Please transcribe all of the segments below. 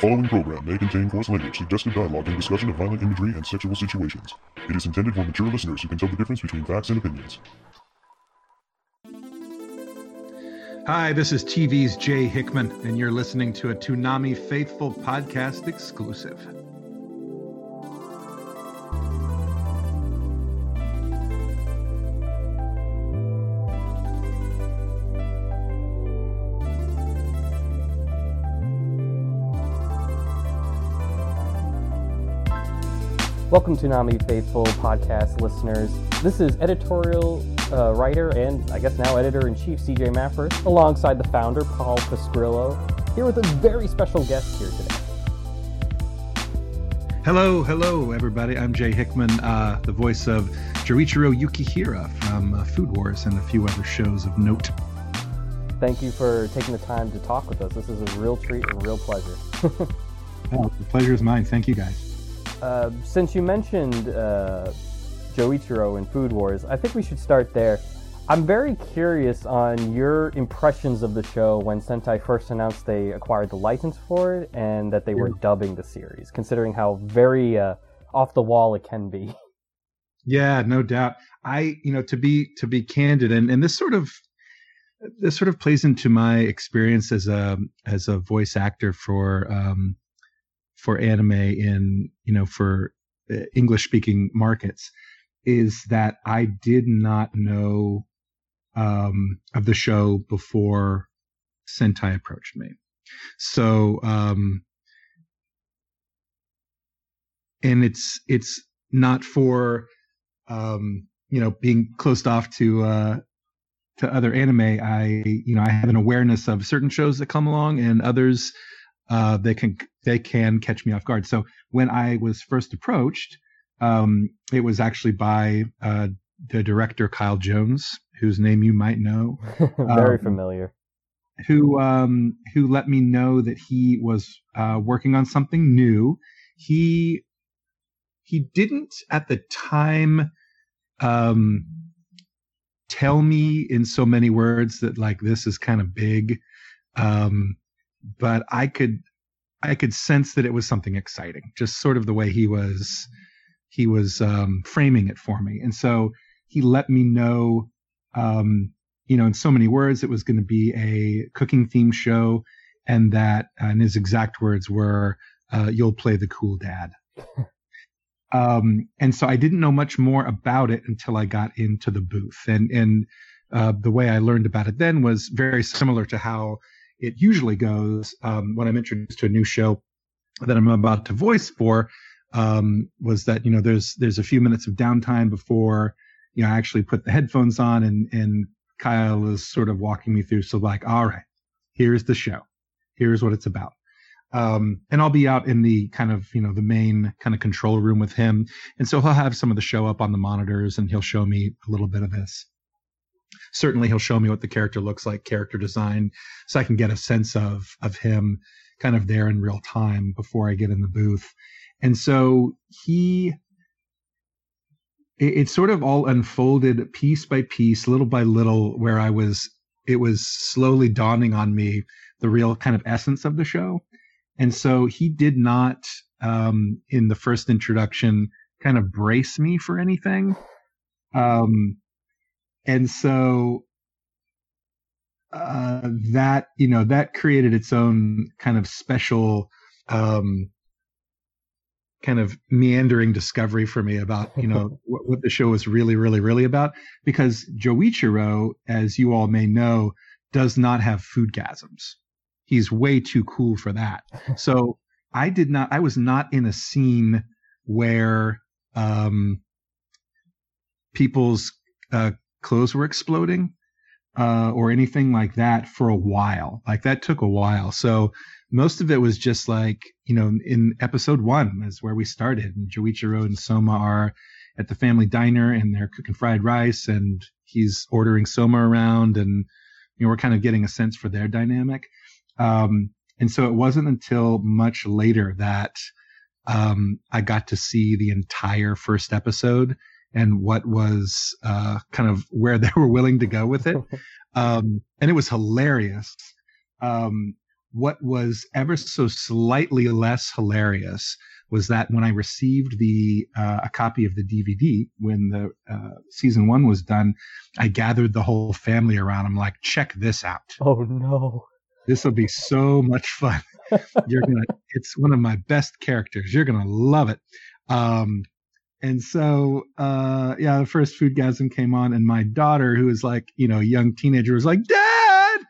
Following program may contain coarse language, suggestive dialogue, and discussion of violent imagery and sexual situations. It is intended for mature listeners who can tell the difference between facts and opinions. Hi, this is TV's Jay Hickman, and you're listening to a Toonami Faithful podcast exclusive. Welcome Toonami Faithful podcast listeners. This is editorial uh, writer and I guess now editor in chief CJ Maffers, alongside the founder Paul Pascrillo, here with a very special guest here today. Hello, hello, everybody. I'm Jay Hickman, uh, the voice of Joichiro Yukihira from uh, Food Wars and a few other shows of note. Thank you for taking the time to talk with us. This is a real treat and real pleasure. oh, the pleasure is mine. Thank you, guys. Uh, since you mentioned uh, Joichiro in Food Wars, I think we should start there. I'm very curious on your impressions of the show when Sentai first announced they acquired the license for it and that they were dubbing the series, considering how very uh, off the wall it can be. Yeah, no doubt. I, you know, to be to be candid, and and this sort of this sort of plays into my experience as a as a voice actor for um, for anime in you know for uh, English speaking markets is that I did not know um, of the show before Sentai approached me. So um, and it's it's not for um, you know being closed off to uh, to other anime. I you know I have an awareness of certain shows that come along and others uh, they can they can catch me off guard. So when I was first approached, um, it was actually by uh, the director Kyle Jones, whose name you might know, very um, familiar, who um, who let me know that he was uh, working on something new. He he didn't at the time um, tell me in so many words that like this is kind of big. Um, but I could I could sense that it was something exciting, just sort of the way he was he was um, framing it for me, and so he let me know, um, you know, in so many words, it was going to be a cooking theme show, and that, and his exact words were, uh, "You'll play the cool dad." um, and so I didn't know much more about it until I got into the booth, and and uh, the way I learned about it then was very similar to how it usually goes um, when I'm introduced to a new show that I'm about to voice for um, was that you know there's there's a few minutes of downtime before you know I actually put the headphones on and and Kyle is sort of walking me through so like all right here's the show. Here's what it's about. Um, and I'll be out in the kind of you know the main kind of control room with him. And so he'll have some of the show up on the monitors and he'll show me a little bit of this certainly he'll show me what the character looks like, character design, so I can get a sense of of him kind of there in real time before I get in the booth. And so he it, it sort of all unfolded piece by piece, little by little, where I was it was slowly dawning on me the real kind of essence of the show. And so he did not um, in the first introduction kind of brace me for anything. Um, and so uh, that you know that created its own kind of special um, kind of meandering discovery for me about you know what, what, the show was really really really about because Joichiro, as you all may know, does not have food gasms. He's way too cool for that. So I did not. I was not in a scene where um, people's uh, clothes were exploding uh, or anything like that for a while. Like that took a while. So most of it was just like, you know, in episode one is where we started. And Joichiro and Soma are at the family diner and they're cooking fried rice and he's ordering Soma around and, you know, we're kind of getting a sense for their dynamic. Um, and so it wasn't until much later that um, I got to see the entire first episode and what was uh, kind of where they were willing to go with it. Um, and it was hilarious. Um, what was ever so slightly less hilarious was that when I received the uh, a copy of the DVD when the uh, season one was done, I gathered the whole family around. I'm like, check this out. Oh no, this will be so much fun. You're gonna. It's one of my best characters. You're gonna love it. Um, and so, uh, yeah, the first Foodgasm came on, and my daughter, who was like, you know, a young teenager, was like, "Dad,"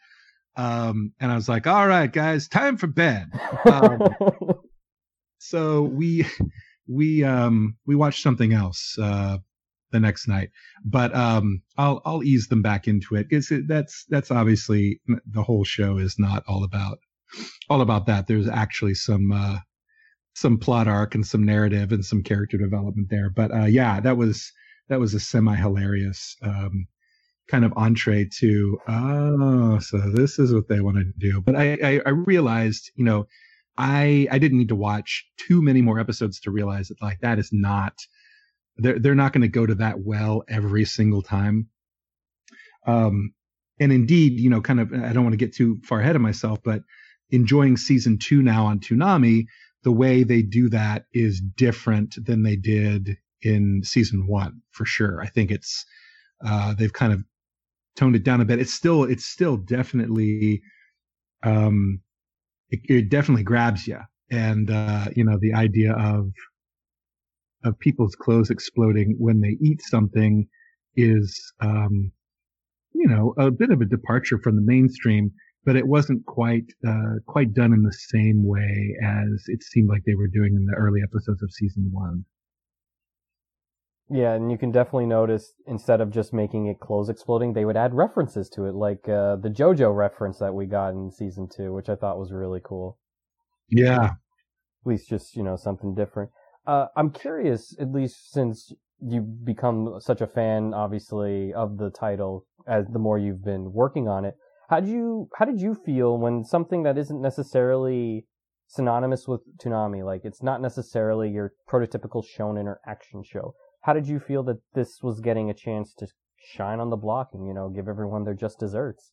um, and I was like, "All right, guys, time for bed." Um, so we we um we watched something else uh the next night. But um i'll i'll ease them back into it because that's that's obviously the whole show is not all about all about that. There's actually some uh some plot arc and some narrative and some character development there but uh yeah that was that was a semi hilarious um kind of entree to oh so this is what they want to do but I, I i realized you know I I didn't need to watch too many more episodes to realize that like that is not they're they're not going to go to that well every single time. Um, and indeed, you know, kind of I don't want to get too far ahead of myself, but enjoying season two now on Toonami, the way they do that is different than they did in season one for sure. I think it's uh, they've kind of toned it down a bit. It's still it's still definitely um, it, it definitely grabs you. And, uh, you know, the idea of, of people's clothes exploding when they eat something is, um, you know, a bit of a departure from the mainstream, but it wasn't quite, uh, quite done in the same way as it seemed like they were doing in the early episodes of season one. Yeah, and you can definitely notice instead of just making it clothes exploding, they would add references to it, like uh, the JoJo reference that we got in season two, which I thought was really cool. Yeah. At least just, you know, something different. Uh, I'm curious, at least since you've become such a fan, obviously, of the title as the more you've been working on it. How did you, how did you feel when something that isn't necessarily synonymous with Toonami, like it's not necessarily your prototypical shonen or action show, how did you feel that this was getting a chance to shine on the block and you know give everyone their just desserts?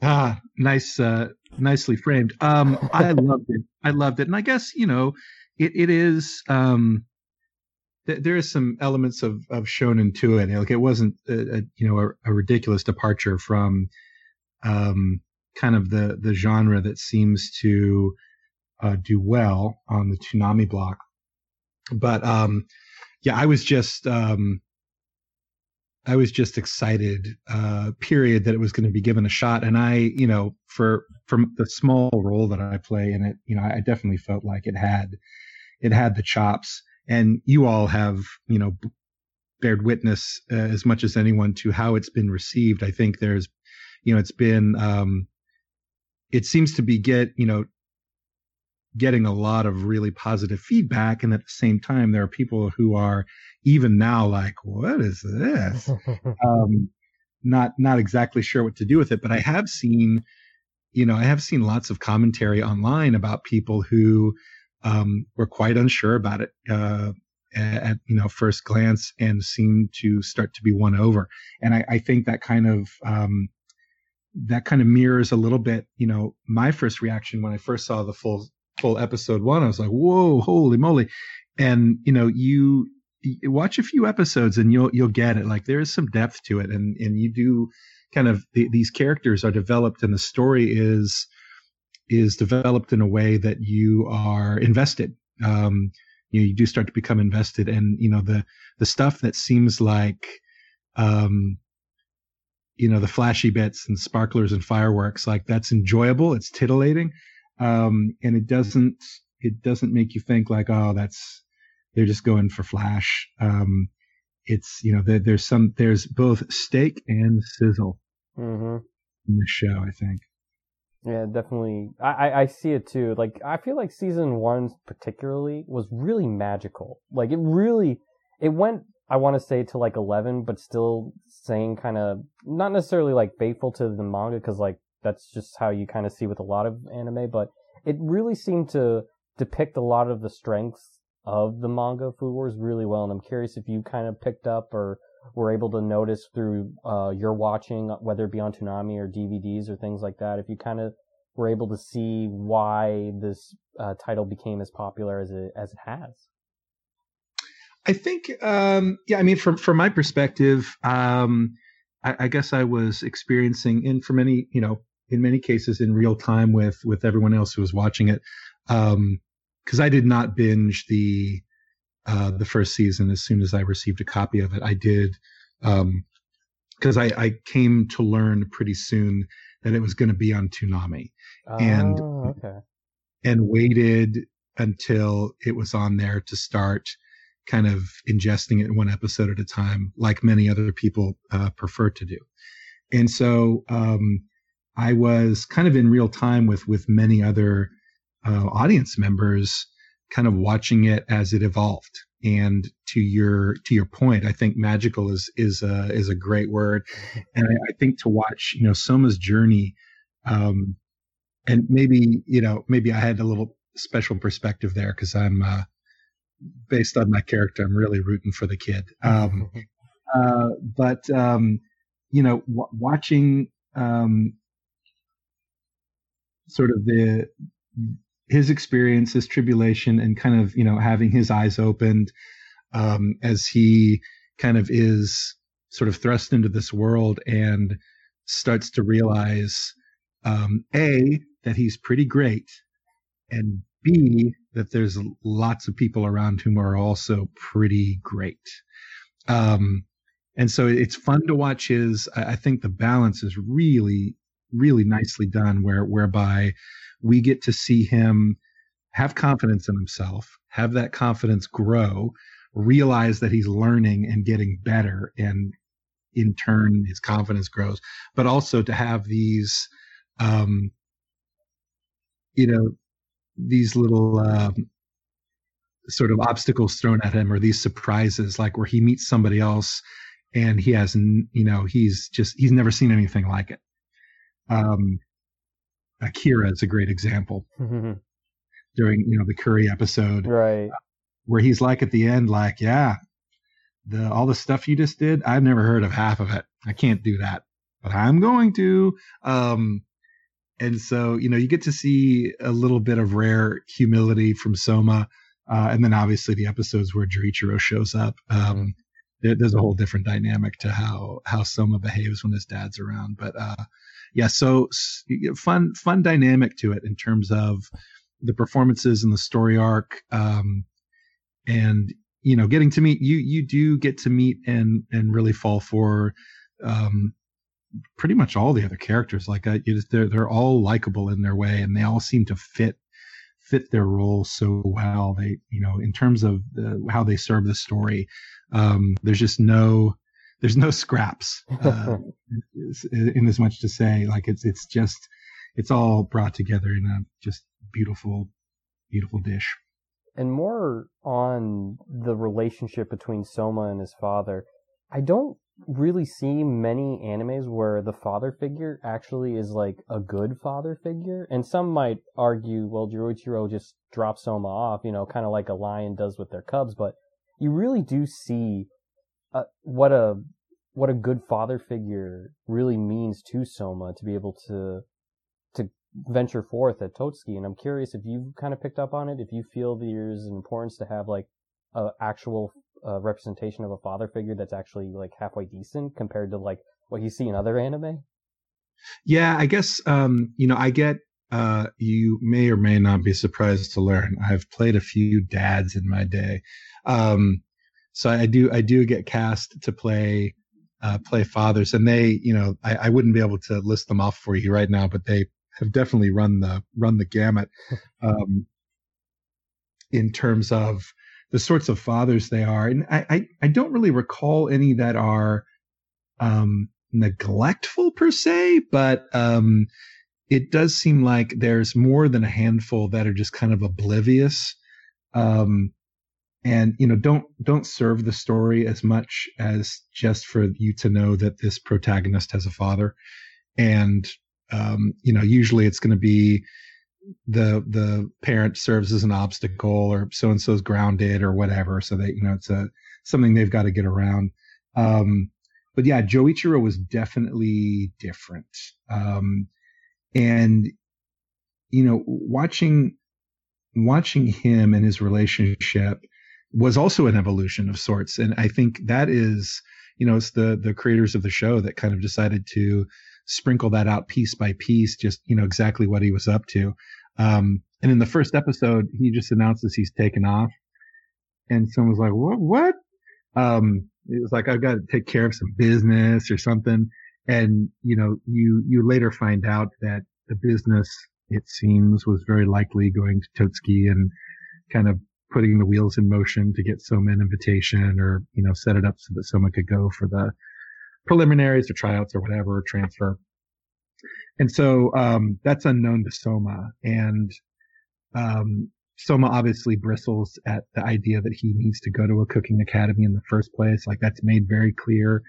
Ah, nice, uh, nicely framed. Um, I loved it. I loved it, and I guess you know, it it is. Um, th- there is some elements of of shonen to it. Like it wasn't, a, a you know, a, a, ridiculous departure from, um, kind of the the genre that seems to uh, do well on the Toonami block. But um, yeah, I was just um, I was just excited, uh, period, that it was going to be given a shot. And I, you know, for from the small role that I play in it, you know, I definitely felt like it had it had the chops. And you all have, you know, bared witness uh, as much as anyone to how it's been received. I think there's, you know, it's been, um, it seems to be get, you know, getting a lot of really positive feedback. And at the same time, there are people who are even now like, what is this? um, not, not exactly sure what to do with it, but I have seen, you know, I have seen lots of commentary online about people who, um, were quite unsure about it, uh, at, you know, first glance and seem to start to be won over. And I, I think that kind of, um, that kind of mirrors a little bit, you know, my first reaction when I first saw the full full episode one, I was like, whoa, holy moly. And, you know, you, you watch a few episodes and you'll, you'll get it. Like there is some depth to it. And, and you do kind of, the, these characters are developed and the story is, is developed in a way that you are invested. Um, you, know, you do start to become invested and, you know, the, the stuff that seems like, um, you know, the flashy bits and sparklers and fireworks, like that's enjoyable. It's titillating um, and it doesn't it doesn't make you think like oh that's they're just going for flash. Um, it's you know there, there's some there's both steak and sizzle mm-hmm. in the show. I think. Yeah, definitely. I, I see it too. Like I feel like season one particularly was really magical. Like it really it went I want to say to like 11, but still saying kind of not necessarily like faithful to the manga because like that's just how you kind of see with a lot of anime, but it really seemed to depict a lot of the strengths of the manga Food Wars really well. And I'm curious if you kind of picked up or were able to notice through uh, your watching, whether it be on Toonami or DVDs or things like that, if you kind of were able to see why this uh, title became as popular as it as it has. I think, um, yeah, I mean, from from my perspective, um, I, I, guess I was experiencing, in for many, you know, in many cases, in real time with with everyone else who was watching it, because um, I did not binge the uh, the first season as soon as I received a copy of it. I did because um, I, I came to learn pretty soon that it was going to be on Toonami, oh, and okay. and waited until it was on there to start kind of ingesting it one episode at a time, like many other people uh, prefer to do. And so um, I was kind of in real time with with many other uh, audience members, kind of watching it as it evolved. And to your to your point, I think magical is is a is a great word, and I, I think to watch you know Soma's journey, um, and maybe you know maybe I had a little special perspective there because I'm uh, based on my character, I'm really rooting for the kid. Um, uh, but um, you know, w- watching um, sort of the his experience, his tribulation, and kind of you know having his eyes opened um, as he kind of is sort of thrust into this world and starts to realize um, a that he's pretty great, and b that there's lots of people around whom are also pretty great. Um, and so it's fun to watch his, I think the balance is really, really nicely done where, whereby we get to see him have confidence in himself, have that confidence grow, realize that he's learning and getting better. And in turn, his confidence grows, but also to have these, um, you know, these little um, sort of obstacles thrown at him or these surprises, like where he meets somebody else and he has, you know, he's just he's never seen anything like it. Um, Akira is a great example during you know the Curry episode, right? Where he's like at the end, like, yeah, the all the stuff you just did, I've never heard of half of it. I can't do that, but I'm going to. Um, and so you know you get to see a little bit of rare humility from Soma, uh, and then obviously the episodes where Joichiro shows up. Um, there, there's a whole different dynamic to how how Soma behaves when his dad's around. But uh, yeah, so fun fun dynamic to it in terms of the performances and the story arc, um, and you know getting to meet you you do get to meet and and really fall for um, pretty much all the other characters. Like uh, just, they're they're all likable in their way, and they all seem to fit fit their role so well. They you know in terms of the, how they serve the story, um, there's just no there's no scraps uh, in as much to say like it's it's just it's all brought together in a just beautiful beautiful dish and more on the relationship between soma and his father i don't really see many animes where the father figure actually is like a good father figure. And some might argue, well, Joichiro just drops Soma off, you know, kind of like a lion does with their cubs. But you really do see uh, what a what a good father figure really means to Soma to be able to to venture forth at Totsuki. And I'm curious if you've kind of picked up on it, if you feel there's an importance to have like a actual a representation of a father figure that's actually like halfway decent compared to like what you see in other anime? Yeah, I guess um, you know I get. Uh, you may or may not be surprised to learn I've played a few dads in my day, um, so I do I do get cast to play uh, play fathers, and they you know I, I wouldn't be able to list them off for you right now, but they have definitely run the run the gamut um, in terms of the sorts of fathers they are. And I, I, I don't really recall any that are um, neglectful per se, but um, it does seem like there's more than a handful that are just kind of oblivious. Um, and you know don't don't serve the story as much as just for you to know that this protagonist has a father and um, you know usually it's going to be the the parent serves as an obstacle or so and so's grounded or whatever so that you know it's a something they've got to get around. Um but yeah joichiro was definitely different. Um and you know, watching watching him and his relationship was also an evolution of sorts, and I think that is, you know, it's the the creators of the show that kind of decided to sprinkle that out piece by piece, just you know exactly what he was up to. Um, and in the first episode, he just announces he's taken off, and someone's like, "What? What?" Um, it was like, "I've got to take care of some business or something." And you know, you you later find out that the business, it seems, was very likely going to Totsuki and kind of putting the wheels in motion to get Soma an invitation or you know set it up so that Soma could go for the preliminaries or tryouts or whatever or transfer. And so um, that's unknown to Soma, and um, Soma obviously bristles at the idea that he needs to go to a cooking academy in the first place. Like that's made very clear.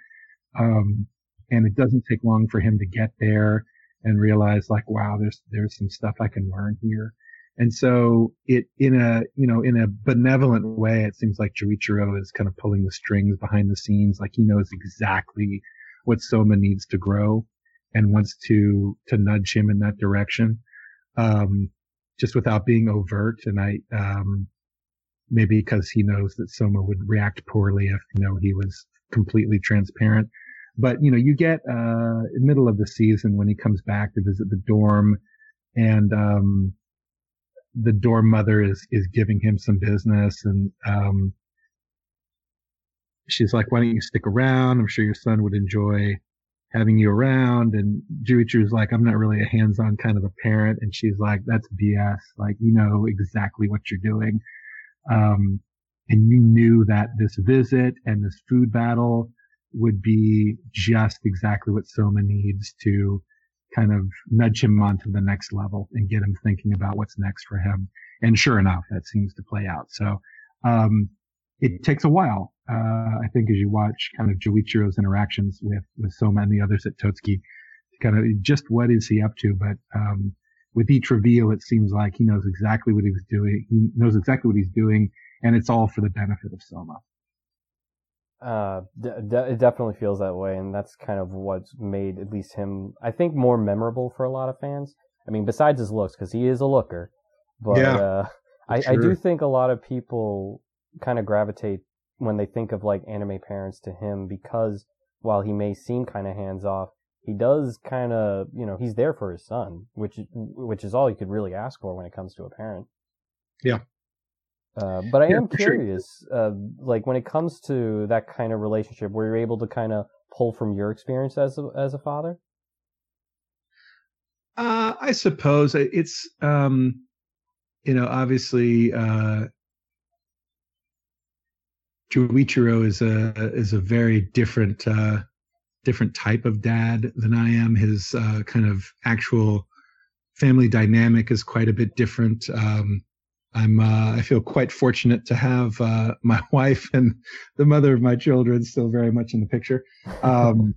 Um, and it doesn't take long for him to get there and realize like, wow, there's, there's some stuff I can learn here. And so it, in a, you know, in a benevolent way, it seems like Joichiro is kind of pulling the strings behind the scenes. Like he knows exactly what Soma needs to grow and wants to, to nudge him in that direction. Um, just without being overt. And I, um, maybe because he knows that Soma would react poorly if, you know, he was completely transparent. But, you know, you get, uh, middle of the season when he comes back to visit the dorm and, um, the dorm mother is, is giving him some business and, um, she's like, why don't you stick around? I'm sure your son would enjoy having you around. And Joichiro's like, I'm not really a hands-on kind of a parent. And she's like, that's BS. Like, you know exactly what you're doing. Um, and you knew that this visit and this food battle would be just exactly what Soma needs to kind of nudge him onto the next level and get him thinking about what's next for him. And sure enough, that seems to play out. So, um, it takes a while uh, I think as you watch kind of Joichiro's interactions with, with Soma and the others at Totsuki, kind of just what is he up to? But, um, with each reveal, it seems like he knows exactly what he's doing. He knows exactly what he's doing, and it's all for the benefit of Soma. Uh, de- it definitely feels that way, and that's kind of what's made at least him, I think, more memorable for a lot of fans. I mean, besides his looks, because he is a looker, but yeah, uh, I, I do think a lot of people kind of gravitate when they think of like anime parents to him because while he may seem kind of hands off, he does kind of, you know, he's there for his son, which which is all you could really ask for when it comes to a parent. Yeah. Uh, but I yeah, am curious, sure. uh, like when it comes to that kind of relationship, were you able to kind of pull from your experience as a, as a father? Uh, I suppose it's, um, you know, obviously, uh, Joichiro is a is a very different uh, different type of dad than I am. His uh, kind of actual family dynamic is quite a bit different. Um, I'm uh, I feel quite fortunate to have uh, my wife and the mother of my children still very much in the picture. Um,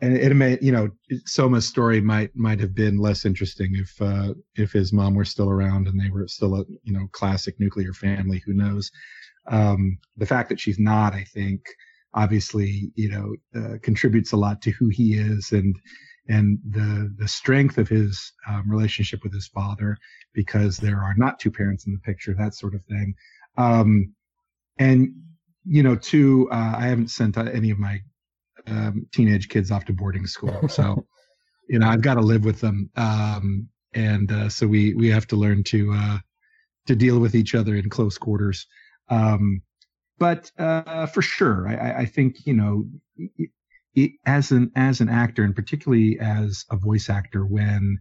and it may you know Soma's story might might have been less interesting if uh, if his mom were still around and they were still a you know classic nuclear family. Who knows? Um, the fact that she's not, I think, obviously, you know, uh, contributes a lot to who he is and and the the strength of his um, relationship with his father because there are not two parents in the picture, that sort of thing. Um, and you know, two, uh, I haven't sent any of my um, teenage kids off to boarding school, so you know, I've got to live with them, um, and uh, so we we have to learn to uh, to deal with each other in close quarters. Um, but uh, for sure, I, I, think you know, it, as an as an actor, and particularly as a voice actor, when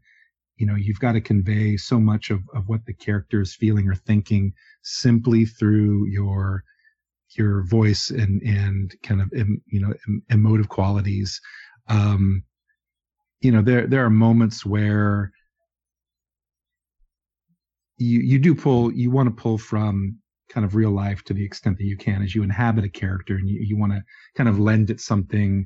you know you've got to convey so much of, of what the character is feeling or thinking simply through your your voice and and kind of you know emotive qualities. Um, you know, there there are moments where you you do pull you want to pull from kind of real life to the extent that you can as you inhabit a character and you, you want to kind of lend it something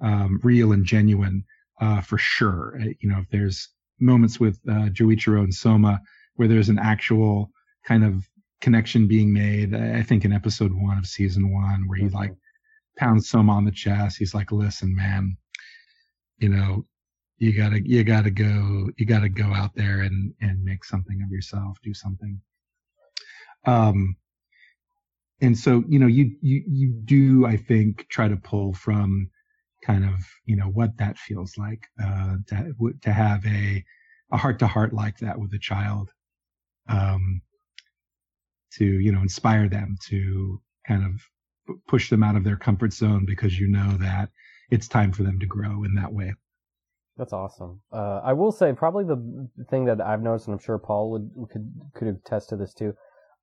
um, real and genuine uh, for sure. Uh, you know, if there's moments with uh, Joichiro and Soma where there's an actual kind of connection being made. I think in episode one of season one, where he like pounds Soma on the chest, he's like, "Listen, man, you know, you gotta you gotta go you gotta go out there and and make something of yourself do something um and so you know you you you do i think try to pull from kind of you know what that feels like uh to to have a a heart to heart like that with a child um to you know inspire them to kind of push them out of their comfort zone because you know that it's time for them to grow in that way that's awesome. Uh, I will say probably the thing that I've noticed, and I'm sure Paul would could could attest to this too.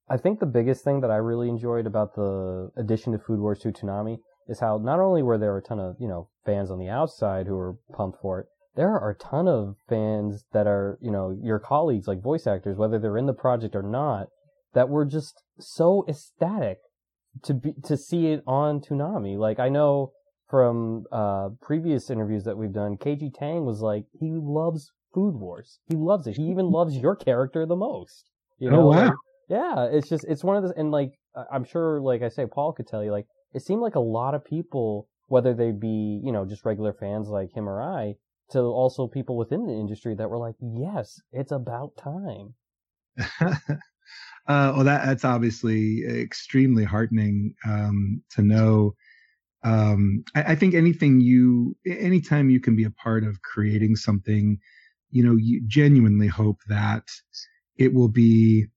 I think the biggest thing that I really enjoyed about the addition to Food Wars to Toonami is how not only were there a ton of you know fans on the outside who were pumped for it, there are a ton of fans that are you know your colleagues like voice actors, whether they're in the project or not, that were just so ecstatic to be to see it on Toonami. Like I know from uh, previous interviews that we've done, Kaiji Tang was like, he loves Food Wars. He loves it. He even loves your character the most. You know? Oh wow! Like, yeah, it's just it's one of those, and like I'm sure, like I say, Paul could tell you, like it seemed like a lot of people, whether they be you know just regular fans like him or I, to also people within the industry that were like, yes, it's about time. uh, well, that that's obviously extremely heartening um, to know um, I, I, think anything you, anytime you can be a part of creating something, you know, you genuinely hope that it will be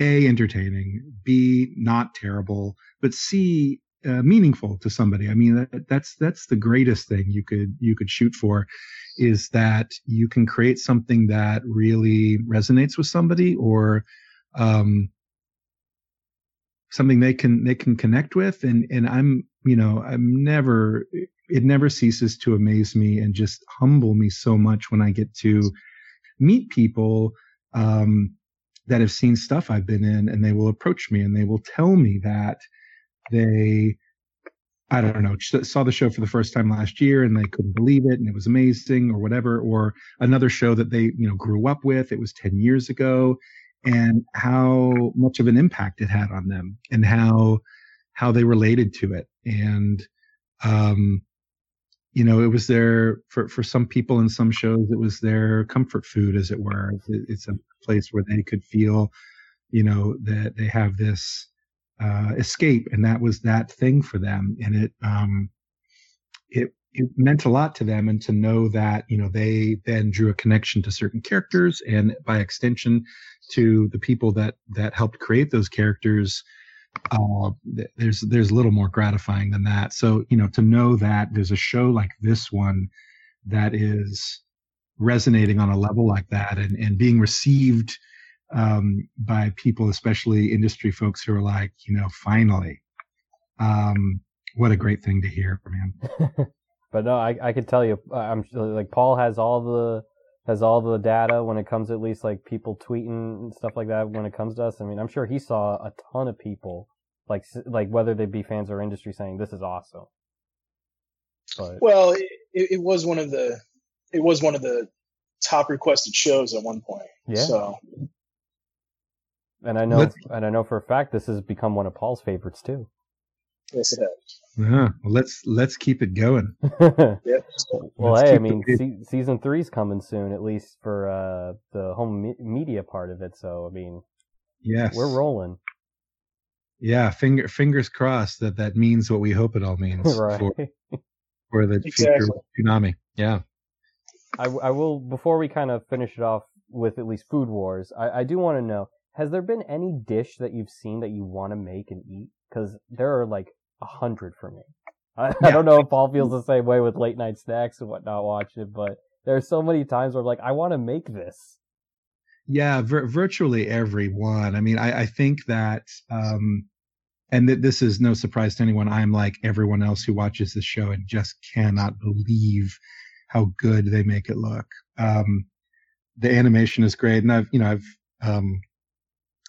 a entertaining, b not terrible, but c uh, meaningful to somebody. I mean, that, that's that's the greatest thing you could you could shoot for, is that you can create something that really resonates with somebody or um, something they can they can connect with. And and I'm you know, I'm never, it never ceases to amaze me and just humble me so much when I get to meet people, um, that have seen stuff I've been in and they will approach me and they will tell me that they, I don't know, saw the show for the first time last year and they couldn't believe it and it was amazing or whatever, or another show that they, you know, grew up with. It was 10 years ago and how much of an impact it had on them and how, how they related to it. And, um, you know, it was their, for, for some people in some shows, it was their comfort food, as it were. It's a place where they could feel, you know, that they have this, uh, escape. And that was that thing for them. And it, um, it, it meant a lot to them and to know that, you know, they then drew a connection to certain characters and by extension to the people that, that helped create those characters, uh, there's there's a little more gratifying than that. So you know to know that there's a show like this one that is resonating on a level like that and and being received um, by people, especially industry folks who are like, you know, finally, um, what a great thing to hear, man. but no, I I can tell you, I'm like Paul has all the has all the data when it comes to at least like people tweeting and stuff like that when it comes to us. I mean, I'm sure he saw a ton of people like like whether they be fans or industry saying this is awesome. But well, it, it was one of the it was one of the top requested shows at one point. Yeah. So. And I know, let's, and I know for a fact this has become one of Paul's favorites too. Yes, it has. Yeah. Well, let's let's keep it going. yep. Well, let's hey, I mean, se- season three's coming soon, at least for uh, the home me- media part of it. So, I mean, yes, we're rolling. Yeah, finger fingers crossed that that means what we hope it all means right. for, for the exactly. future Toonami. Yeah. I, I will before we kind of finish it off with at least food wars. I, I do want to know: has there been any dish that you've seen that you want to make and eat? Because there are like a hundred for me. I, yeah. I, don't know if Paul feels the same way with late night snacks and whatnot watching, but there are so many times where I'm like, I want to make this. Yeah, vir- virtually everyone. I mean, I, I think that, um, and th- this is no surprise to anyone. I'm like everyone else who watches the show and just cannot believe how good they make it look. Um, the animation is great, and I've, you know, I've, um,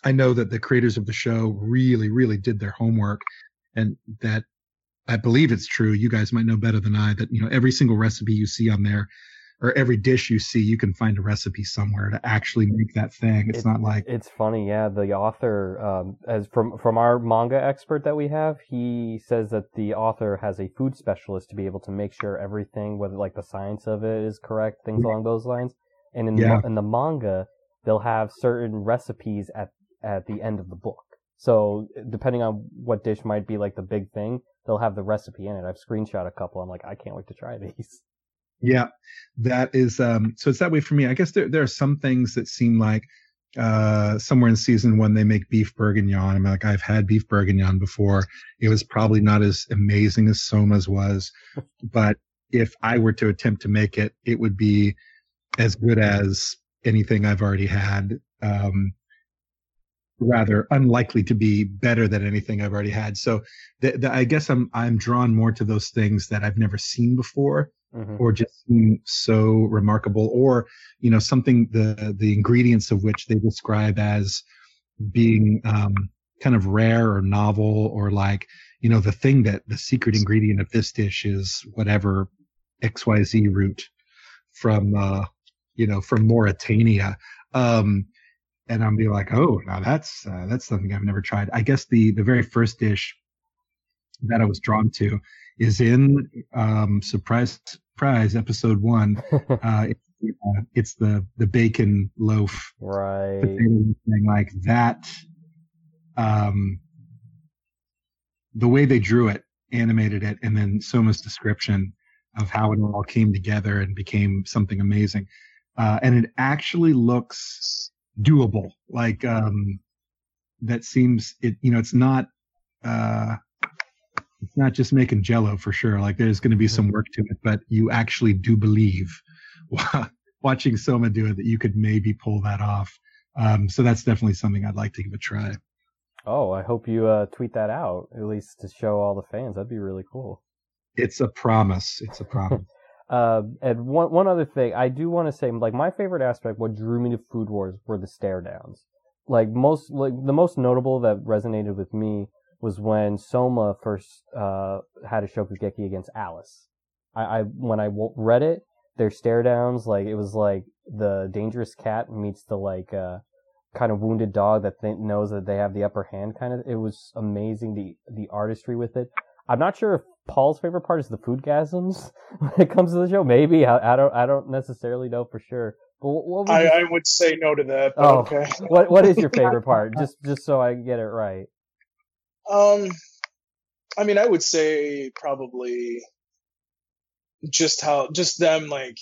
I know that the creators of the show really, really did their homework and that I believe it's true. You guys might know better than I that, you know, every single recipe you see on there or every dish you see, you can find a recipe somewhere to actually make that thing. It's, not like it's funny. Yeah, the author, um, as from from our manga expert that we have, he says that the author has a food specialist to be able to make sure everything, whether like the science of it is correct, things along those lines. And in yeah. the, in the manga, they'll have certain recipes at at the end of the book. So depending on what dish might be like the big thing, they'll have the recipe in it. I've screenshot a couple. I'm like, I can't wait to try these. Yeah, that is. Um, so it's that way for me. I guess there there are some things that seem like uh, somewhere in season one they make beef bourguignon. I'm like, I've had beef bourguignon before. It was probably not as amazing as Soma's was, but if I were to attempt to make it, it would be as good as anything I've already had. Um, rather unlikely to be better than anything I've already had. So the, the, I guess I'm I'm drawn more to those things that I've never seen before mm-hmm. or just seem so remarkable or you know something the the ingredients of which they describe as being um, kind of rare or novel or like you know the thing that the secret ingredient of this dish is whatever xyz root from uh you know from Mauritania um and I'm be like oh now that's uh, that's something I've never tried I guess the the very first dish that I was drawn to is in um, surprise surprise episode one. uh, it's, uh, it's, the the bacon loaf, right? Thing like that. Um, the way they drew it, animated it, and then Soma's description of how it all came together and became something amazing. Uh, and it actually looks doable. Like um, that seems it. You know, it's not. Uh, it's not just making jello for sure. Like there's going to be some work to it, but you actually do believe watching Soma do it that you could maybe pull that off. Um, so that's definitely something I'd like to give a try. Oh, I hope you uh, tweet that out at least to show all the fans. That'd be really cool. It's a promise. It's a promise. Uh, and one one other thing, I do want to say, like my favorite aspect, what drew me to Food Wars were the stare downs. Like most, like the most notable that resonated with me was when Soma first uh, had a Shokugeki against Alice. I, I when I read it, their stare downs like it was like the dangerous cat meets the like uh, kind of wounded dog that th- knows that they have the upper hand. Kind of, it was amazing the the artistry with it. I'm not sure if Paul's favorite part is the food gasms when it comes to the show. Maybe I, I don't I don't necessarily know for sure. But what I, I, would say no to that. oh, okay. what what is your favorite part? Just just so I get it right. Um, I mean, I would say probably just how just them like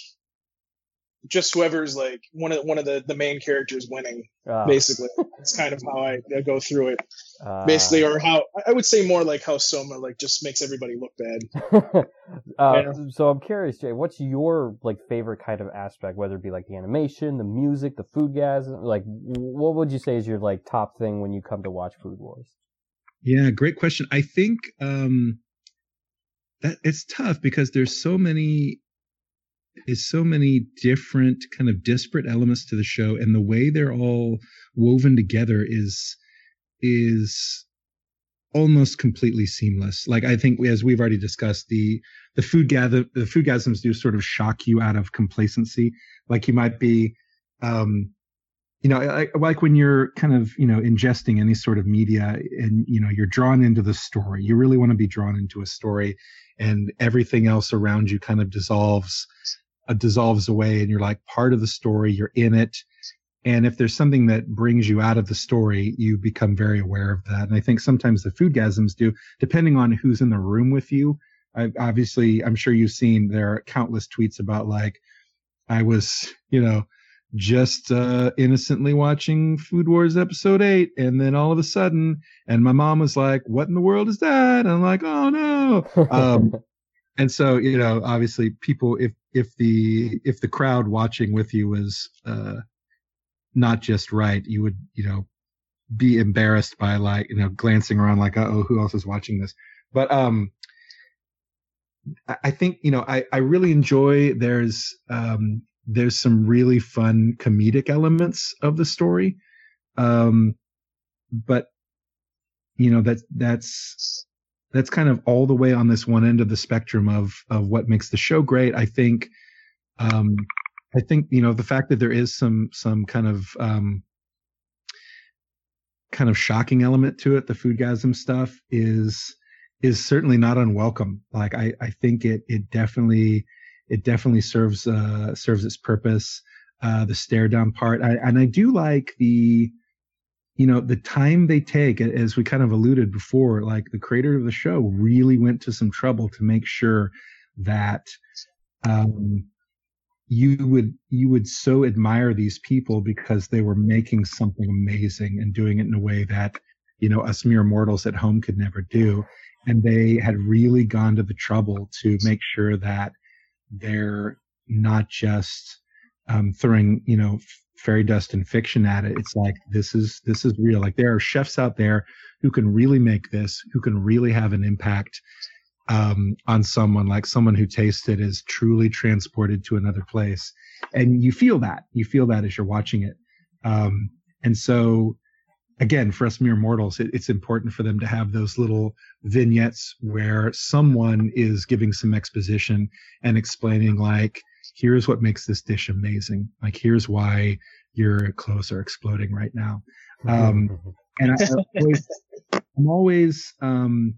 just whoever's like one of one of the the main characters winning uh. basically it's kind of how I, I go through it uh. basically or how i would say more like how soma like just makes everybody look bad uh, yeah. so i'm curious jay what's your like favorite kind of aspect whether it be like the animation the music the food gas like what would you say is your like top thing when you come to watch food wars yeah, great question. I think um, that it's tough because there's so many is so many different kind of disparate elements to the show and the way they're all woven together is is almost completely seamless. Like i think as we've already discussed the the food gather the food gasms do sort of shock you out of complacency. Like you might be um you know, I, like when you're kind of, you know, ingesting any sort of media and, you know, you're drawn into the story, you really want to be drawn into a story and everything else around you kind of dissolves, uh, dissolves away and you're like part of the story, you're in it. And if there's something that brings you out of the story, you become very aware of that. And I think sometimes the food gasms do, depending on who's in the room with you. I, obviously, I'm sure you've seen there are countless tweets about like, I was, you know, just uh, innocently watching Food Wars episode eight, and then all of a sudden, and my mom was like, "What in the world is that?" And I'm like, "Oh no!" Um, and so, you know, obviously, people, if if the if the crowd watching with you was uh, not just right, you would, you know, be embarrassed by like, you know, glancing around like, "Oh, who else is watching this?" But um, I think you know I, I really enjoy there's um, there's some really fun comedic elements of the story. Um, but you know, that, that's, that's kind of all the way on this one end of the spectrum of, of what makes the show great. I think, Um, I think you know the fact that there is some some kind of um, kind of shocking element to it. The foodgasm stuff is is certainly not unwelcome. Like I I think it it definitely it definitely serves uh, serves its purpose. Uh, the stare down part, I, and I do like the you know the time they take as we kind of alluded before like the creator of the show really went to some trouble to make sure that um, you would you would so admire these people because they were making something amazing and doing it in a way that you know us mere mortals at home could never do. And they had really gone to the trouble to make sure that they're not just um, throwing you know fairy dust and fiction at it it's like this is this is real like there are chefs out there who can really make this who can really have an impact um, on someone, like someone who tastes it is truly transported to another place. And you feel that. You feel that as you're watching it. Um, and so, again, for us mere mortals, it, it's important for them to have those little vignettes where someone is giving some exposition and explaining, like, here's what makes this dish amazing. Like, here's why your clothes are exploding right now. Um, and I, I always, I'm always, um,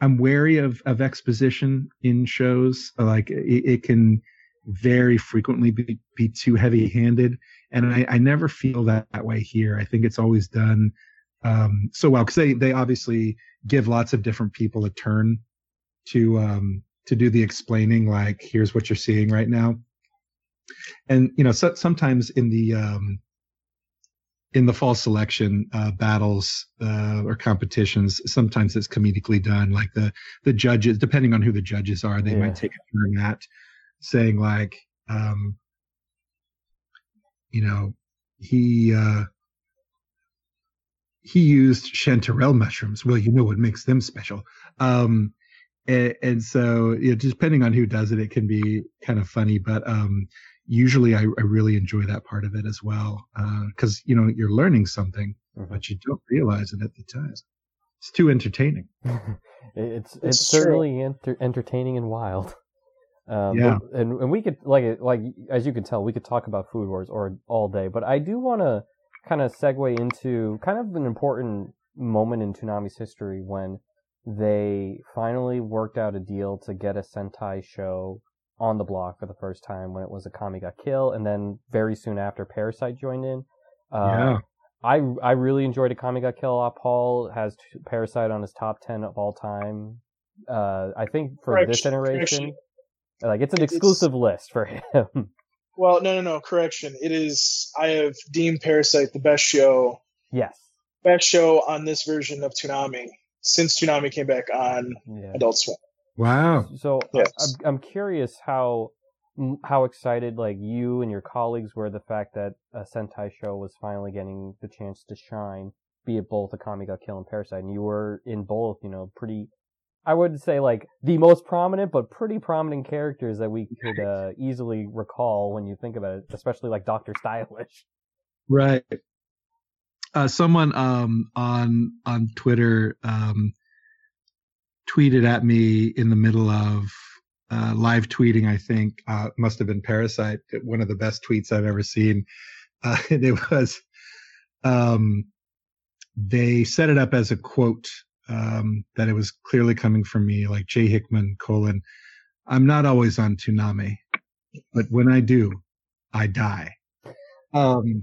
I'm wary of, of exposition in shows. Like it, it can very frequently be, be too heavy handed. And I, I never feel that, that way here. I think it's always done um, so well because they, they obviously give lots of different people a turn to um, to do the explaining. Like here's what you're seeing right now, and you know so, sometimes in the um, in the fall selection uh, battles uh, or competitions, sometimes it's comedically done. Like the the judges, depending on who the judges are, they yeah. might take a turn at saying like, um, you know, he uh, he used chanterelle mushrooms. Well, you know what makes them special. Um, and, and so, you know, depending on who does it, it can be kind of funny. But um, usually I, I, really enjoy that part of it as well because uh, you know you're learning something mm-hmm. but you don't realize it at the time. It's too entertaining. It's it's, it's certainly enter- entertaining and wild. Um, yeah. but, and, and we could like like as you can tell we could talk about food wars or all day but i do want to kind of segue into kind of an important moment in Toonami's history when they finally worked out a deal to get a Sentai show on the block for the first time when it was Akame ga Kill, and then very soon after Parasyte joined in. Uh, yeah. I I really enjoyed Akame ga Kill. Uh, Paul has Parasyte on his top ten of all time. Uh, I think for correction, this iteration, correction. like it's an exclusive it's, list for him. Well, no, no, no. Correction. It is. I have deemed Parasyte the best show. Yes. Best show on this version of Toonami since Toonami came back on yeah. Adult Swim. Wow. So yes. I'm, I'm curious how how excited like you and your colleagues were the fact that a Sentai show was finally getting the chance to shine, be it both Akame ga Kill and Parasyte, and you were in both, you know, pretty. I would say like the most prominent, but pretty prominent characters that we could uh, easily recall when you think about it, especially like Doctor Stylish. Right. Uh, someone um, on on Twitter um, tweeted at me in the middle of uh, live tweeting, I think, uh, must have been Parasyte, one of the best tweets I've ever seen. Uh, and it was, um, they set it up as a quote, um, that it was clearly coming from me, like Jay Hickman, colon, I'm not always on Toonami, but when I do, I die. Um,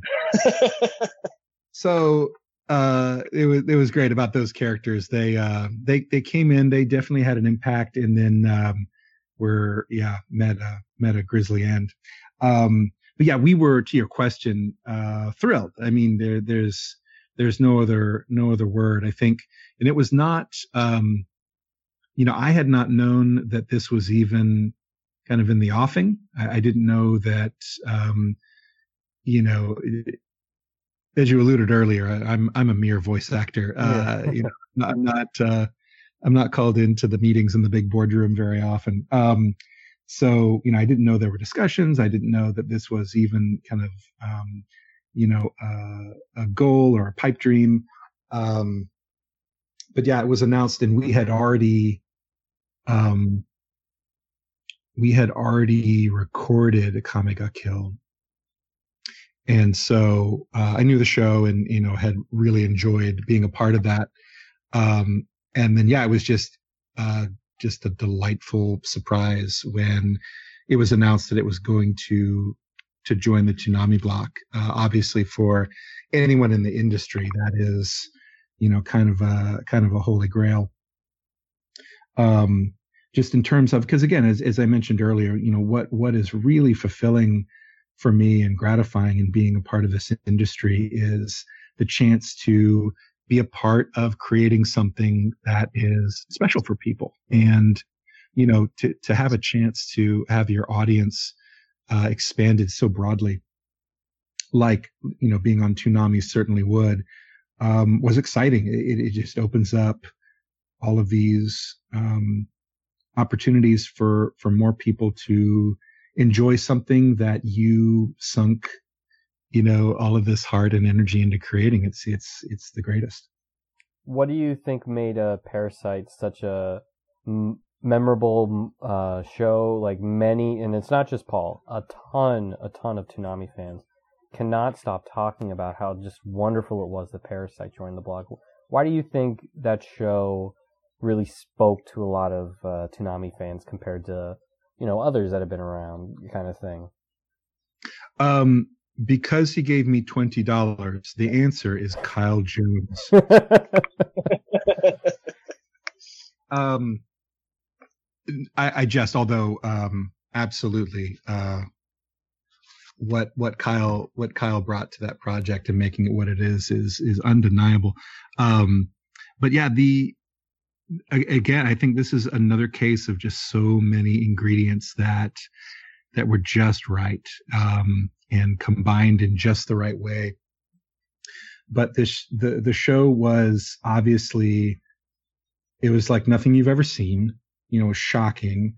so uh, it was it was great about those characters. They uh, they they came in. They definitely had an impact, and then um, were yeah met a met a grisly end. Um, but yeah, we were to your question uh, thrilled. I mean, there there's there's no other no other word. I think, and it was not. Um, you know, I had not known that this was even kind of in the offing. I, I didn't know that. Um, you know, as you alluded earlier, I'm I'm a mere voice actor. Uh, you know, I'm not uh, I'm not called into the meetings in the big boardroom very often. Um, so you know, I didn't know there were discussions. I didn't know that this was even kind of um, you know uh, a goal or a pipe dream. Um, but yeah, it was announced, and we had already um, we had already recorded Akame ga Kill. And so uh, I knew the show and, you know, had really enjoyed being a part of that. Um, and then, yeah, it was just, uh, just a delightful surprise when it was announced that it was going to, to join the Toonami block. Uh, obviously for anyone in the industry, that is, you know, kind of a, kind of a holy grail. Um, just in terms of because again as, as i mentioned earlier you know what what is really fulfilling for me and gratifying in being a part of this industry is the chance to be a part of creating something that is special for people. And you know to to have a chance to have your audience uh, expanded so broadly like you know being on Toonami certainly would um, was exciting. It, it just opens up all of these um, opportunities for for more people to enjoy something that you sunk you know all of this heart and energy into creating. It's it's it's the greatest. What do you think made a Parasyte such a m- memorable uh, show? Like many and it's not just paul a ton a ton of Toonami fans cannot stop talking about how just wonderful it was that Parasyte joined the blog why do you think that show really spoke to a lot of uh, Toonami fans compared to you know others that have been around, kind of thing. Um, because he gave me twenty dollars, the answer is Kyle Jones. um, I, I just, although um, absolutely, uh, what what Kyle what Kyle brought to that project and making it what it is is is undeniable. Um, but yeah, the again, I think this is another case of just so many ingredients that that were just right um, and combined in just the right way. But this the the show was obviously it was like nothing you've ever seen. You know, shocking.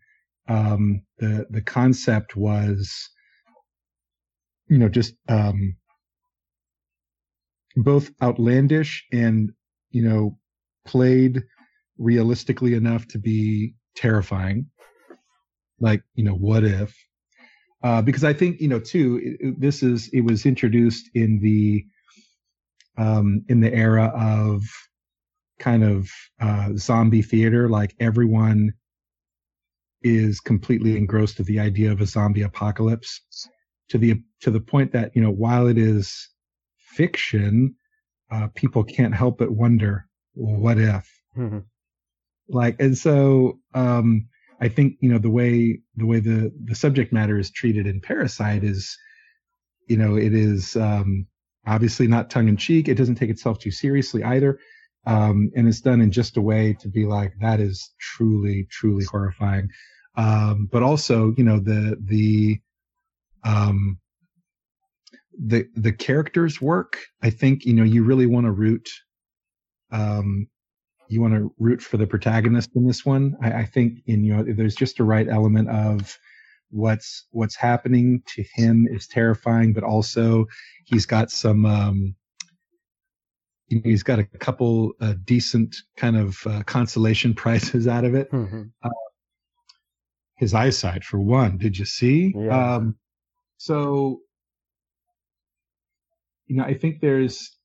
Um, the the concept was, you know, just um, both outlandish and you know played realistically enough to be terrifying. Like, you know, what if? Uh, because I think, you know, too, it, it, this is, it was introduced in the, um, in the era of kind of, uh, zombie theater. Like everyone is completely engrossed with the idea of a zombie apocalypse to the, to the point that, you know, while it is fiction, uh, people can't help but wonder, what if? Mm-hmm like and so um i think you know the way the way the the subject matter is treated in Parasyte is you know it is um obviously not tongue in cheek it doesn't take itself too seriously either. Um and it's done in just a way to be like that is truly truly horrifying. Um but also you know the the um the the characters work i think you know you really want to root um you want to root for the protagonist in this one. I, I think in you know there's just a right element of what's what's happening to him is terrifying, but also he's got some um, he's got a couple uh, decent kind of uh, consolation prizes out of it. Mm-hmm. Uh, his eyesight, for one, did you see? Yeah. Um, so, you know, I think there's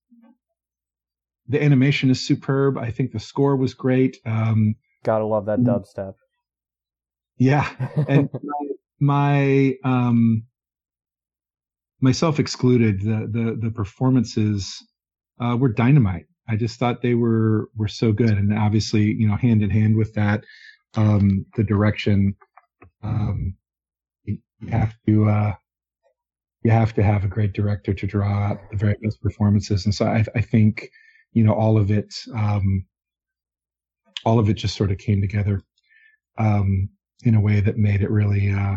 the animation is superb. I think the score was great. Um, Gotta love that mm. dubstep. Yeah, and my, my um, myself excluded, the the the performances uh, were dynamite. I just thought they were were so good, and obviously, you know, hand in hand with that, um, the direction. Um, you have to uh, you have to have a great director to draw out the very best performances, and so I, I think you know, all of it, um, all of it just sort of came together, um, in a way that made it really, uh,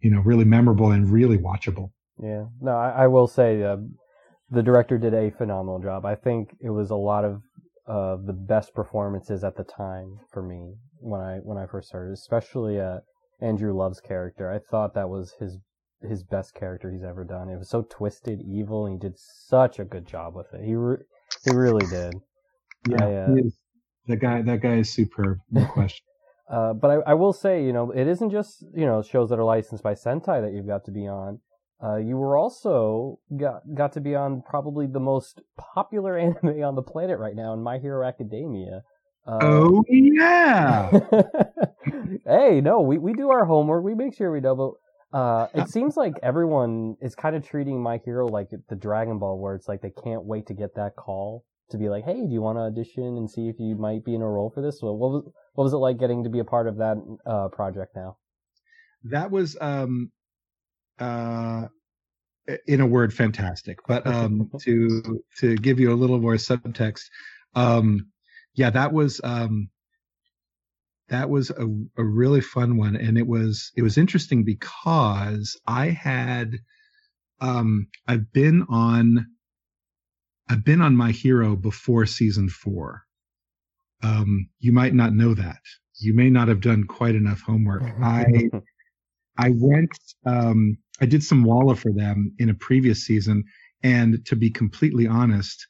you know, really memorable and really watchable. Yeah. No, I, I will say, uh, the director did a phenomenal job. I think it was a lot of, uh, the best performances at the time for me when I, when I first started, especially, uh, Andrew Love's character. I thought that was his his best character he's ever done. It was so twisted, evil, and he did such a good job with it. He re- he really did. Yeah, I, uh, that guy that guy is superb. No question. Uh, but I, I, will say, you know, it isn't just you know shows that are licensed by Sentai that you've got to be on. Uh, you were also got got to be on probably the most popular anime on the planet right now in My Hero Academia. Uh, oh yeah. hey, no, we, we do our homework. We make sure we know. Uh, it seems like everyone is kind of treating My Hero like the Dragon Ball, where it's like they can't wait to get that call to be like, "Hey, do you want to audition and see if you might be in a role for this?" So what was what was it like getting to be a part of that uh, project now? That was um uh in a word fantastic but um to to give you a little more subtext um yeah, that was um, that was a, a really fun one, and it was it was interesting because I had um, I've been on I've been on my hero before season four. Um, you might not know that. You may not have done quite enough homework. I I went um, I did some Walla for them in a previous season, and to be completely honest,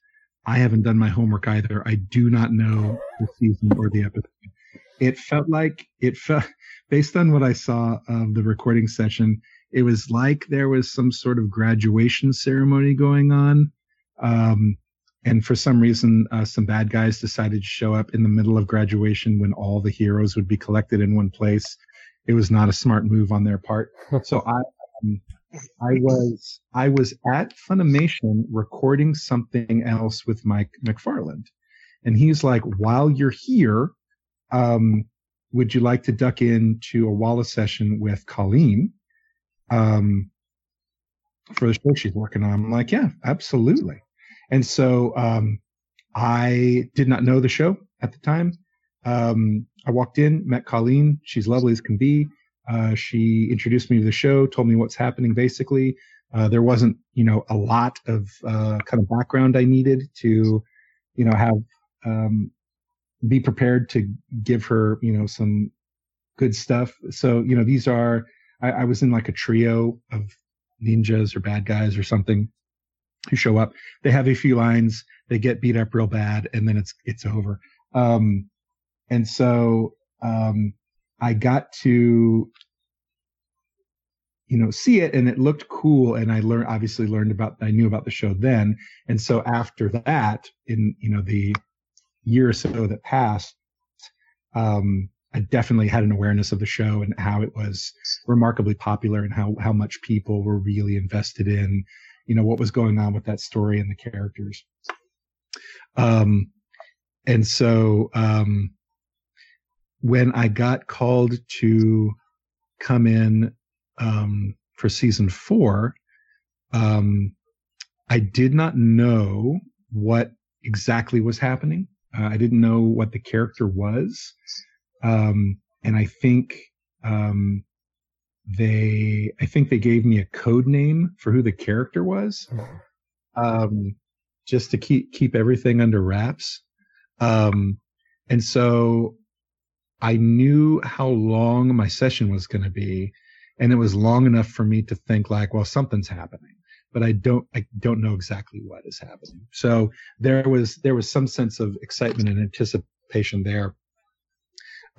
I haven't done my homework either. I do not know the season or the episode. It felt like it felt based on what I saw of the recording session, it was like there was some sort of graduation ceremony going on. Um, and for some reason, uh, some bad guys decided to show up in the middle of graduation when all the heroes would be collected in one place. It was not a smart move on their part. So I, um, I was I was at Funimation recording something else with Mike McFarland, and he's like, "While you're here, um, would you like to duck into a Walla session with Colleen um, for the show she's working on?" I'm like, "Yeah, absolutely." And so um, I did not know the show at the time. Um, I walked in, met Colleen. She's lovely as can be. Uh, she introduced me to the show, told me what's happening basically. Uh, there wasn't, you know, a lot of uh, kind of background I needed to, you know, have um, be prepared to give her, you know, some good stuff. So, you know, these are I, I was in like a trio of ninjas or bad guys or something who show up. They have a few lines, they get beat up real bad, and then it's it's over. Um, and so um, I got to you know see it and it looked cool and i learned obviously learned about i knew about the show then and so after that in you know the year or so that passed um i definitely had an awareness of the show and how it was remarkably popular and how how much people were really invested in you know what was going on with that story and the characters um and so um when I got called to come in um, for season four, um, I did not know what exactly was happening. Uh, I didn't know what the character was, um, and I think um, they, I think they gave me a code name for who the character was, um, just to keep keep everything under wraps. Um, and so I knew how long my session was going to be, and it was long enough for me to think like, well, something's happening, but I don't, I don't know exactly what is happening. So there was, there was some sense of excitement and anticipation there,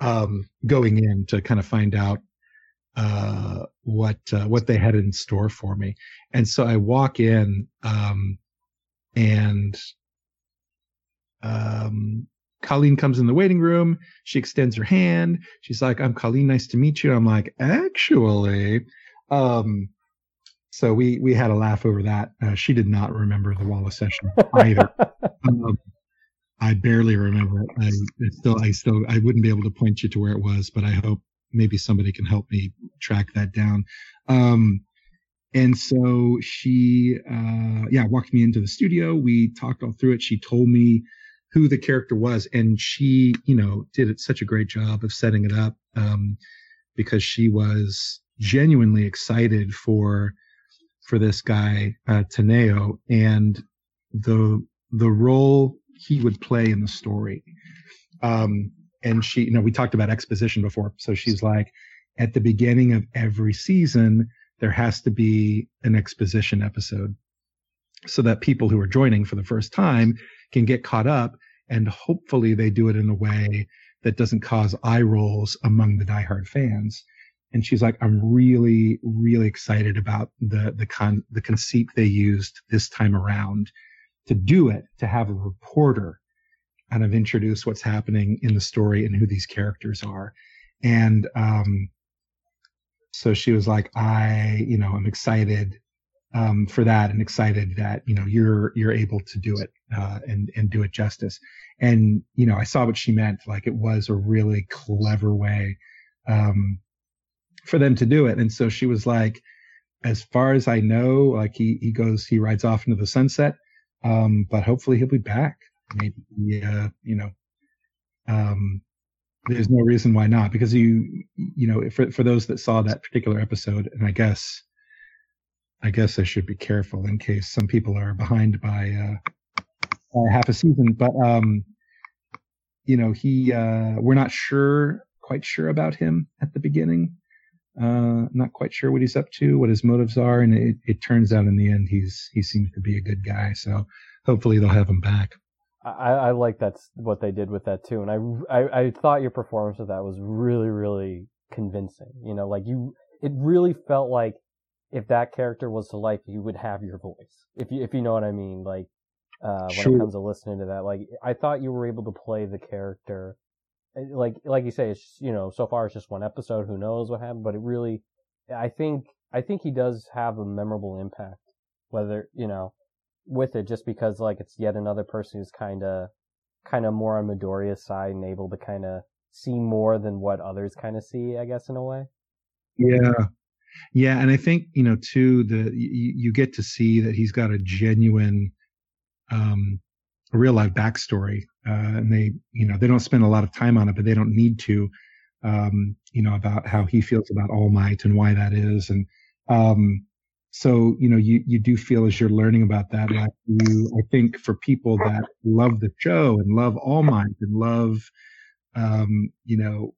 um, going in to kind of find out, uh, what, uh, what they had in store for me. And so I walk in, um, and, um, Colleen comes in the waiting room. She extends her hand. She's like, I'm Colleen. Nice to meet you. I'm like, actually, um, so we, we had a laugh over that. Uh, she did not remember the Walla session either. um, I barely remember it. I still, I still, I wouldn't be able to point you to where it was, but I hope maybe somebody can help me track that down. Um, and so she, uh, yeah, walked me into the studio. We talked all through it. She told me who the character was. And she, you know, did such a great job of setting it up um, because she was genuinely excited for for this guy uh, and the the role he would play in the story. Um, and she, you know, we talked about exposition before, so she's like, at the beginning of every season, there has to be an exposition episode so that people who are joining for the first time can get caught up and hopefully they do it in a way that doesn't cause eye rolls among the diehard fans. And she's like, I'm really, really excited about the, the con, the conceit they used this time around to do it, to have a reporter kind of introduce what's happening in the story and who these characters are. And, um, so she was like, I, you know, I'm excited, um, for that and excited that, you know, you're, you're able to do it, uh, and, and do it justice. And, you know, I saw what she meant. Like it was a really clever way, um, for them to do it. And so she was like, as far as I know, like he, he goes, he rides off into the sunset. Um, but hopefully he'll be back. Maybe, uh, you know, um, there's no reason why not because you, you know, for, for those that saw that particular episode, and I guess, I guess I should be careful in case some people are behind by, uh, by half a season, but, um, you know, he, uh, we're not sure, quite sure about him at the beginning. Uh, not quite sure what he's up to, what his motives are, and it, it turns out in the end he's he seems to be a good guy. So hopefully they'll have him back. I, I like that's what they did with that too, and I, I I thought your performance of that was really really convincing. You know, like you, it really felt like if that character was to life, you would have your voice. If you if you know what I mean, like uh, when sure. it comes to listening to that, like I thought you were able to play the character like like you say, it's you know so far it's just one episode. Who knows what happened? But it really, I think I think he does have a memorable impact. Whether you know with it, just because like it's yet another person who's kind of kind of more on Midoriya's side and able to kind of see more than what others kind of see. I guess in a way. Yeah. Yeah, and I think you know too the you, you get to see that he's got a genuine um a real life backstory, uh, and they, you know, they don't spend a lot of time on it, but they don't need to, um, you know, about how he feels about All Might and why that is, and um, so you know, you you do feel as you're learning about that, like you, I think for people that love the show and love All Might and love, um, you know,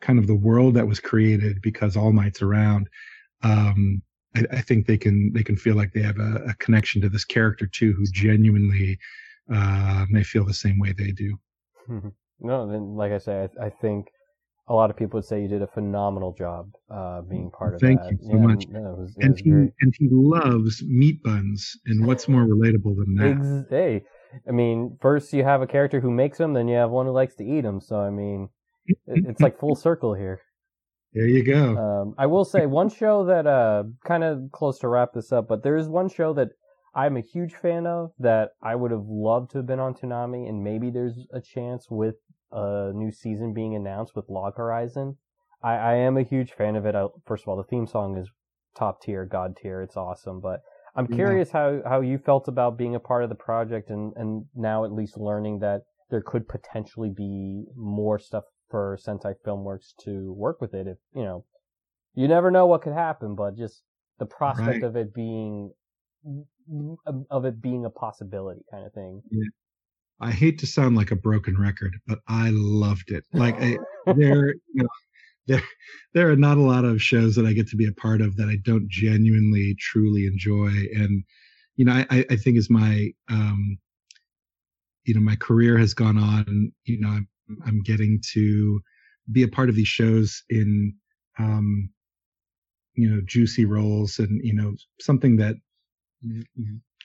kind of the world that was created because All Might's around. Um, I, I, think they can they can feel like they have a, a, connection to this character too, who genuinely uh, may feel the same way they do. no, then like I say, I, I, think a lot of people would say you did a phenomenal job uh, being part of Thank that. Thank you so yeah, much. No, it was, it and he great. and he loves meat buns, and what's more relatable than that? hey, I mean, first you have a character who makes them, then you have one who likes to eat them. So I mean, it, it's like full circle here. There you go. Um, I will say one show that uh, kind of close to wrap this up, but there is one show that I'm a huge fan of that I would have loved to have been on Toonami, and maybe there's a chance with a new season being announced with Log Horizon. I, I am a huge fan of it. I, first of all, the theme song is top tier, god tier. It's awesome. But I'm yeah. curious how, how you felt about being a part of the project and, and now at least learning that there could potentially be more stuff for Sentai Filmworks to work with it. If, you know, you never know what could happen, but just the prospect right. of it being of it being a possibility kind of thing. Yeah. I hate to sound like a broken record, but I loved it. Like I, there, you know, there, there are not a lot of shows that I get to be a part of that I don't genuinely, truly enjoy. And, you know, I, I think as my, um, you know, my career has gone on, you know, I'm, I'm getting to be a part of these shows in, um, you know, juicy roles and, you know, something that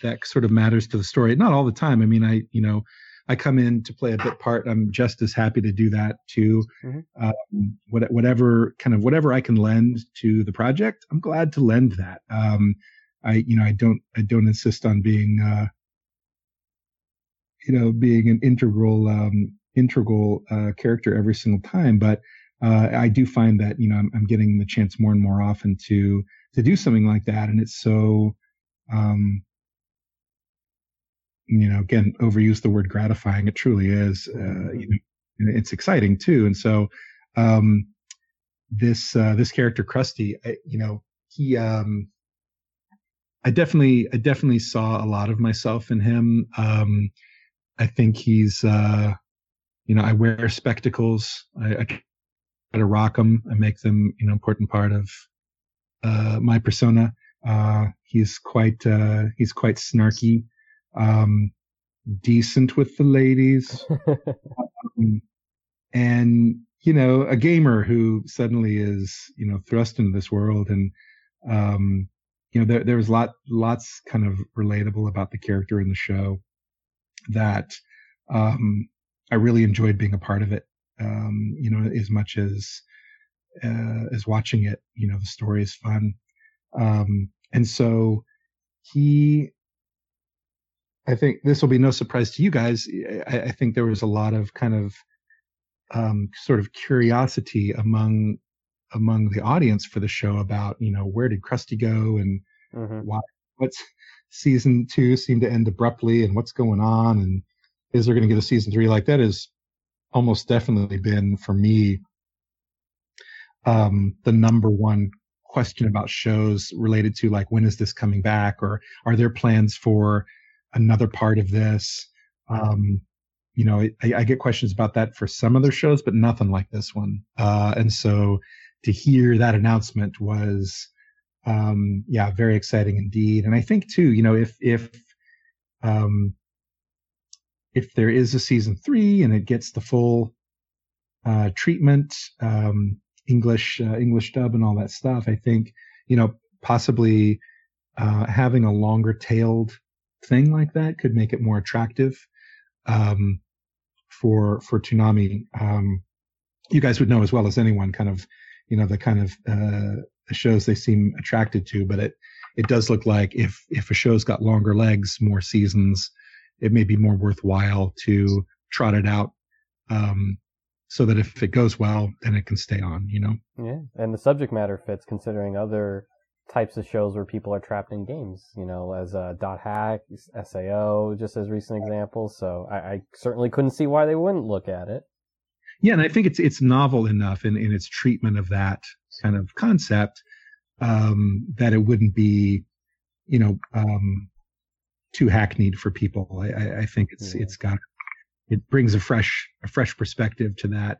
that sort of matters to the story. Not all the time. I mean, I, you know, I come in to play a bit part. I'm just as happy to do that too. Mm-hmm. Um, whatever kind of whatever I can lend to the project, I'm glad to lend that. Um, I, you know, I don't, I don't insist on being, uh, you know, being an integral, um, integral, uh, character every single time. But, uh, I do find that, you know, I'm, I'm getting the chance more and more often to, to do something like that. And it's so, um, you know, again, overuse the word gratifying. It truly is. Uh, you know, it's exciting too. And so, um, this, uh, this character, Krusty, I, you know, he, um, I definitely, I definitely saw a lot of myself in him. Um, I think he's, uh, you know, I wear spectacles. I, I try to rock them. I make them, you know, important part of, uh, my persona. Uh, he's quite uh, he's quite snarky, um, decent with the ladies. um, and you know, a gamer who suddenly is, you know, thrust into this world and, um, you know, there, there was lot, lots kind of relatable about the character in the show that, um, I really enjoyed being a part of it. Um, you know, as much as, uh, as watching it, you know, the story is fun. Um, and so he, I think this will be no surprise to you guys. I, I think there was a lot of kind of, um, sort of curiosity among among the audience for the show about you know where did Krusty go and mm-hmm. why what's season two seemed to end abruptly and what's going on and is there going to get a season three like that has almost definitely been for me um, the number one question about shows related to like when is this coming back or are there plans for another part of this um, you know, I, I, get questions about that for some other shows, but nothing like this one. Uh, and so to hear that announcement was, um, yeah, very exciting indeed. And I think too, you know, if, if, um, if there is a season three and it gets the full, uh, treatment, um, English, uh, English dub and all that stuff, I think, you know, possibly, uh, having a longer tailed thing like that could make it more attractive. Um, for for Toonami. Um, you guys would know as well as anyone, kind of, you know, the kind of uh, shows they seem attracted to. But it it does look like if if a show's got longer legs, more seasons, it may be more worthwhile to trot it out. Um, so that if it goes well, then it can stay on, you know? Yeah. And the subject matter fits considering other types of shows where people are trapped in games, you know, as uh, Dot Hack, SAO, just as recent examples. So I, I, certainly couldn't see why they wouldn't look at it. Yeah, and I think it's it's novel enough in, in its treatment of that kind of concept um, that it wouldn't be, you know, um, too hackneyed for people. I, I think it's yeah. it's got it brings a fresh a fresh perspective to that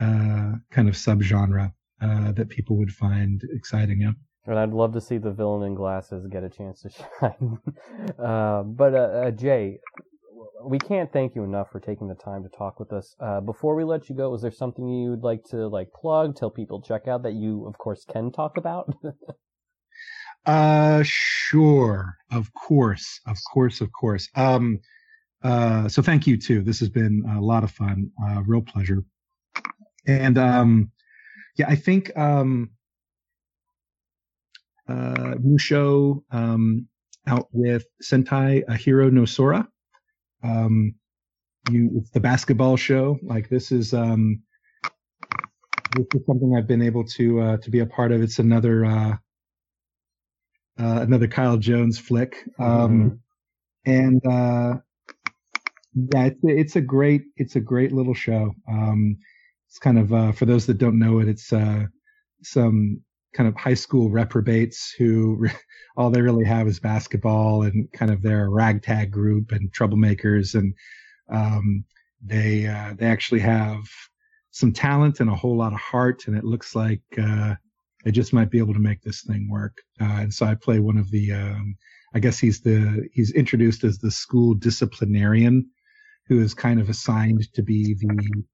uh, kind of subgenre uh, that people would find exciting. Yeah. And I'd love to see the villain in glasses get a chance to shine. uh, but uh, uh, Jay, we can't thank you enough for taking the time to talk with us. Uh, before we let you go, is there something you'd like to like plug, tell people check out that you, of course, can talk about? uh, sure, of course, of course, of course. Um, uh, so thank you too. This has been a lot of fun, uh, real pleasure. And um, yeah, I think um, uh, new show um, out with Sentai Ahiru no Sora. Um, you, it's the basketball show. Like this is um, this is something I've been able to uh, to be a part of. It's another uh, uh, another Kyle Jones flick, um, mm-hmm. and uh, yeah, it's, it's a great it's a great little show. Um, it's kind of uh, for those that don't know it, it's uh, some kind of high school reprobates who re- all they really have is basketball and kind of their ragtag group and troublemakers. And um, they uh, they actually have some talent and a whole lot of heart. And it looks like uh, they just might be able to make this thing work. Uh, and so I play one of the um, I guess he's the he's introduced as the school disciplinarian who is kind of assigned to be the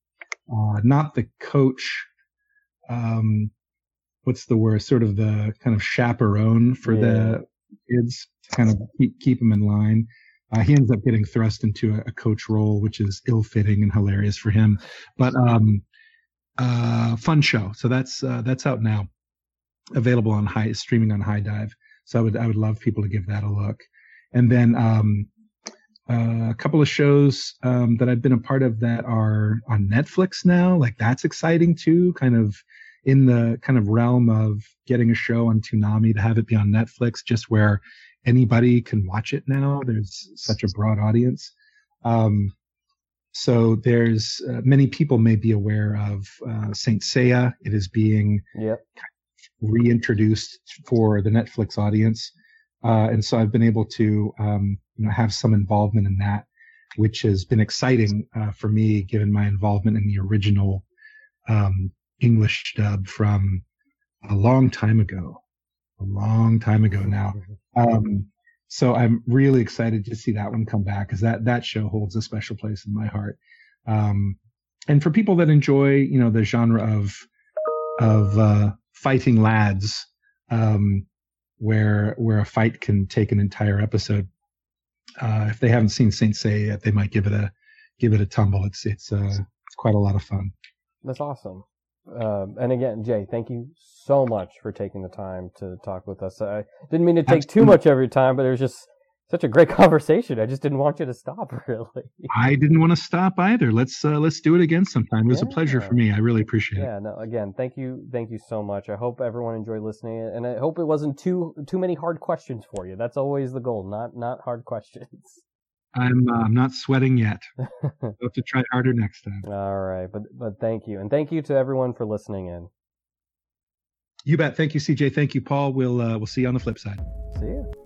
uh, not the coach um, what's the word? Sort of the kind of chaperone for yeah. the kids to kind of keep keep them in line. Uh, he ends up getting thrust into a, a, coach role, which is ill-fitting and hilarious for him. But um, uh, fun show. So that's uh, that's out now, available on high streaming on HIDIVE. So I would I would love people to give that a look. And then um, uh, a couple of shows um, that I've been a part of that are on Netflix now. Like that's exciting too. Kind of in the kind of realm of getting a show on Toonami to have it be on Netflix, just where anybody can watch it now. There's such a broad audience. Um, so there's uh, many people may be aware of uh, Saint Seiya. It is being yep. reintroduced for the Netflix audience, uh, and so I've been able to um, you know have some involvement in that, which has been exciting uh, for me given my involvement in the original um, English dub from a long time ago, a long time ago now. Um, so I'm really excited to see that one come back because that that show holds a special place in my heart. Um, and for people that enjoy, you know, the genre of of uh, fighting lads, um, where where a fight can take an entire episode. Uh, if they haven't seen Saint Seiya yet, they might give it a give it a tumble. It's it's uh, it's quite a lot of fun. That's awesome. Um, and again, Jay, thank you so much for taking the time to talk with us. I didn't mean to take Absolutely. too much of your time, but it was just such a great conversation. I just didn't want you to stop, really. I didn't want to stop either. Let's uh, let's do it again sometime. It was yeah. a pleasure for me. I really appreciate yeah, it. Yeah, no, again, thank you, thank you so much. I hope everyone enjoyed listening, and I hope it wasn't too too many hard questions for you. That's always the goal, not not hard questions. I'm uh, I'm not sweating yet. I'll have to try harder next time. All right, but but thank you, and thank you to everyone for listening in. You bet. Thank you, CJ. Thank you, Paul. We'll uh, we'll see you on the flip side. See you.